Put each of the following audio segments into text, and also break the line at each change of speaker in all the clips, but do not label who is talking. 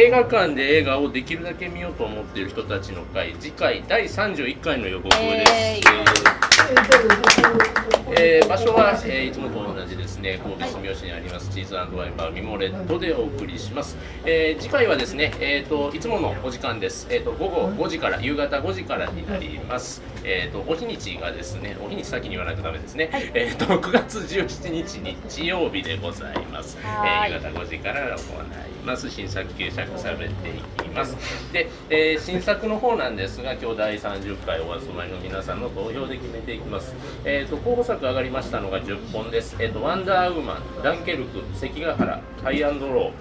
映画館で映画をできるだけ見ようと思っている人たちの会次回第31回の予告です、
え
えー場所は、えーいつもと同じですね神戸住吉にありますチーズワインバーミモレットでお送りします、えー次回はですね、えー、といつものお時間です、えー、と午後5時から夕方5時からになります、えー、とお日にちがですねお日にち先に言わないとダメですね、えー、と9月17日日曜日でございます、
はい。
えー夕方5時から行います。新作継釈されていきます。で、えー新作の方なんですが今日第30回お集まりの皆さんの投票で決めていきます、えー、と候補作上がりましたのが10本です、えー、とワンダーウーマンダンケルク関ヶ原ハイアンドロー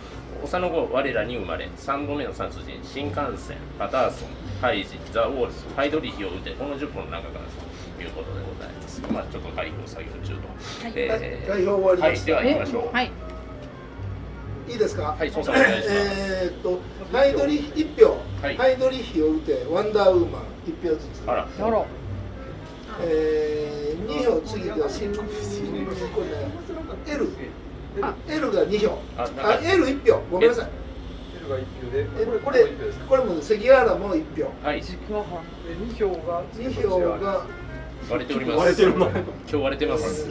幼子我らに生まれ3度目の殺人新幹線パターソンハイジザ・ウォールズハイドリヒを撃てこの10本の中からということでございます。まあちょっと開票作業中と、えー
開票終わりました。
はいでは行きましょう。
はい。
いいですか？
はい孫さんお願いします。
えーっとハイドリヒ1票、
はい。
ハイドリヒを打てワンダーウーマン1票ずつ。
あら。
やろ
えー、2票次が新これね L
あ
L が2票。
あ
あ L1 票。ごめんなさい。
L が1票で、
え
これこ
で
れも1票ですか？
これも関ヶ原も1票。
はい。
で2票が
2票が
割れております。
割れてるの
今日割れてます。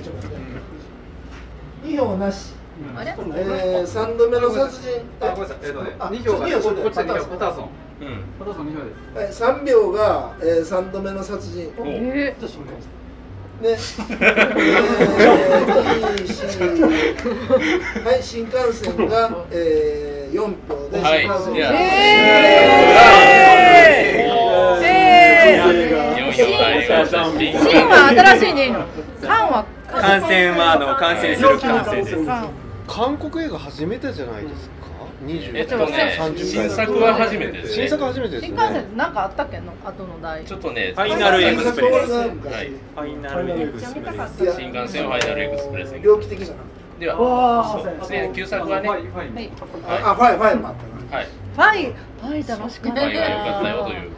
2票なし。
あれ？
えー、3度目の殺人。
あ、ごめんなさい。えっとね、
あ
2票がここっちは2票、
パターソン。
うん。
パターソン2票です。
はい、3票が、えー、3度目の殺人。
お
えー
ね、えー、いいしはい、新幹線が、えー、4票で、
はい。
新幹
えー
4票入りました新
は新しいでいいの缶は
感染はあの感染する感染です。
缶
韓国映画初めてじゃないですか20
えっとね
30
新作は初めてですね。
新作初めてですね。
幹線なんかあったっけ？の後の台
ちょっとね
ファイナルエクスプレス。
はい。
ファイナルエクスプレス。
新幹線ファイナルエクスプレス。に
猟奇的じゃな
ではそう。ですね旧作はね。はい
ファイファイ
はい。
あ、あ、ファイ、ファイもあったな。
ファイファイ楽しかった
ファイが良かったよという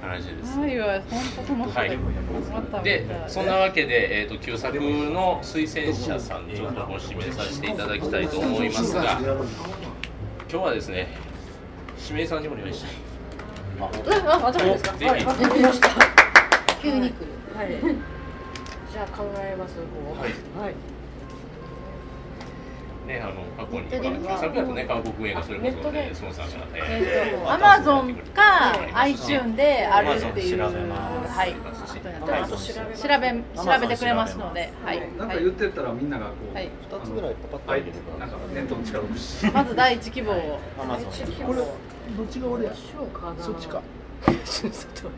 話です。
ファイは本当楽しかった。
はい。でそんなわけで、えー、と旧作の推薦者さんちょっとご指名させていただきたいと思いますが今日はですね指名さんにお願いしたい
あ、あ、私ですか？はい、わかりました。急に来る。
はい。じゃあ考えます。こう
はい
はい。
ね、あの過去に旧作だとね韓国映画それこそね孫さんが、
えっと、アマゾンか iTune であるっていう。はい。ことになってます調べ、調べてくれますので、はい。
なんか
はい
言ってたらみんながこう、
はい
2つぐらいパパッと
はい
入れるか、
なんかネットの力を
まず第一希望を。
アマゾン。
これ、どっちが俺や。そっちか。
ちょっと待って。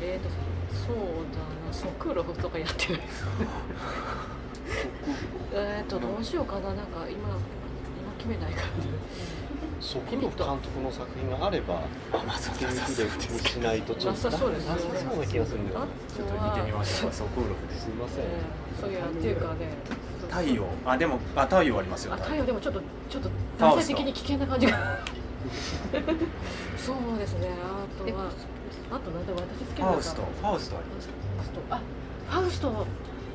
えっと、そうだな。ソクロフとかやってないです。えっと、どうしようかな。なんか今、今決めないから。
ソクロフ監督の作品があればアマゾンでしないとちょっと
なさそうです
なさそうな気がするんだよ
あ
ね
ちょっと見てみましょう。ソクールフです
い。ません
えーそういやっていうかね。
太陽。あでもあ太陽ありますよ。
あ、太陽でもちょっとちょっと男性的に危険な感じが。そうですね。あとはあとなんで私好きな
ファウスト。ファウストあります。
あ、ファウスト。
フ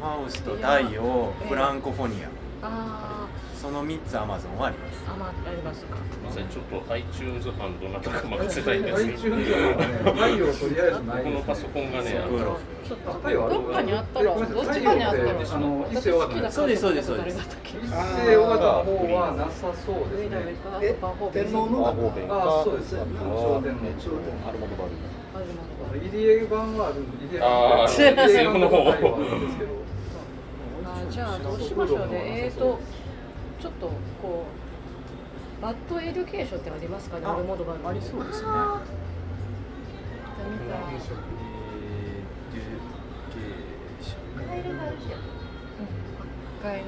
ァウスト、太陽、フランコフォニア。
あ
その三つアマゾンはあります。
ー、あ、まあ、ありますか。
すみませんちょっと iTunes 班どなたか任せたいんです
iTunes はね、太陽とりあえずない
このパソコンがねあの。
ちょっと。
どっかにあったら
えごめんなさい
どっちかにあったら
あの一世尾形の
そうですそうですそうです
誰だったっけ
一世尾形の方はなさそうですね。
え天皇の？
あそうです
あとは
商店の
商店アルモドバル
入江版はある入江版はあるんですけど。
あ、じゃあ、どうしましょうね。えーと。ちょっと、こう。バッドエデュケーションってありますかね。アルモドバル。
ありそうですね。
外来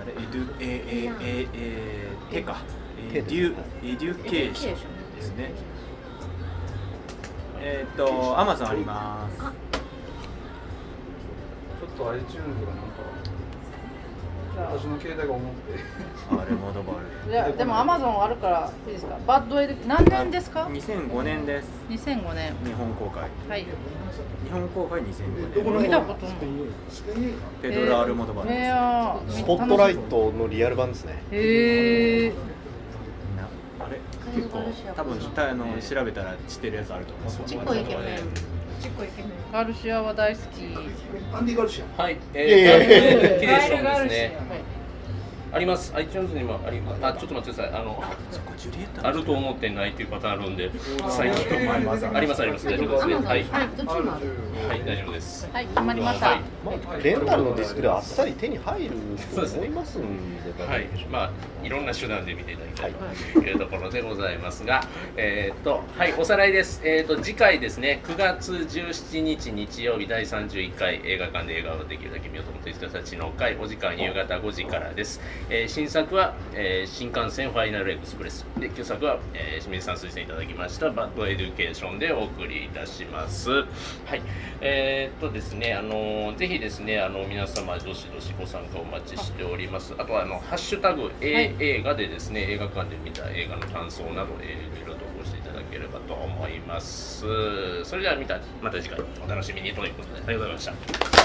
あれエデュエエエエテか。エデュエデュケーションですね。えっとアマゾンあります。
ちょっと iTunes がなんか。私の携帯が重くて。
アルモドバル
いやでもアマゾンあるからいいですか？バッドエル何年ですか
？2005年です。
2005年。
日本公開。
はい。
日本公開2005
どこの？
年
見たことない。
スペイン映
ペドロ・アルモドバルです、
えー
スポットライトのリアル版ですね。
へえ
みんなあれ？結構多分たあの調べたら知ってるやつあると思う
ガルシアは大好き。
画アンディ・ガルシア。
はい、えー、キレーション
ガエル
ですね。あります。iTunes にもあります。あ、ちょっと待ってください。あの、
そっかジュリエット
あると思ってないっていうパターンあるんで、最近ありますあります大丈夫ですね。はい、
はいどっちもある？
はい大丈夫です。
はい決まりました、
はい
まあレンタルのディスクであっさり手に入ると
そうですね
思いますんで
はい、まあいろんな手段で見ていただきたいというところでございますが、えーっとはいおさらいです。えーっと次回ですね、9月17日日曜日第31回映画館で映画をできるだけ見ようと思っている人たちの会お時間夕方5時からです。えー新作は、えー新感染ファイナルエクスプレスで旧作は、えー清水さん推薦いただきましたバッドエデュケーションでお送りいたします。はい、えーっとですね、あのぜひですねあの皆様どしどしご参加お待ちしております。あとはあのハッシュタグ、え
はい
映画でですね映画館で見た映画の感想など、えーいろいろ投稿していただければと思います。それでは見たまた次回お楽しみにということでありがとうございました。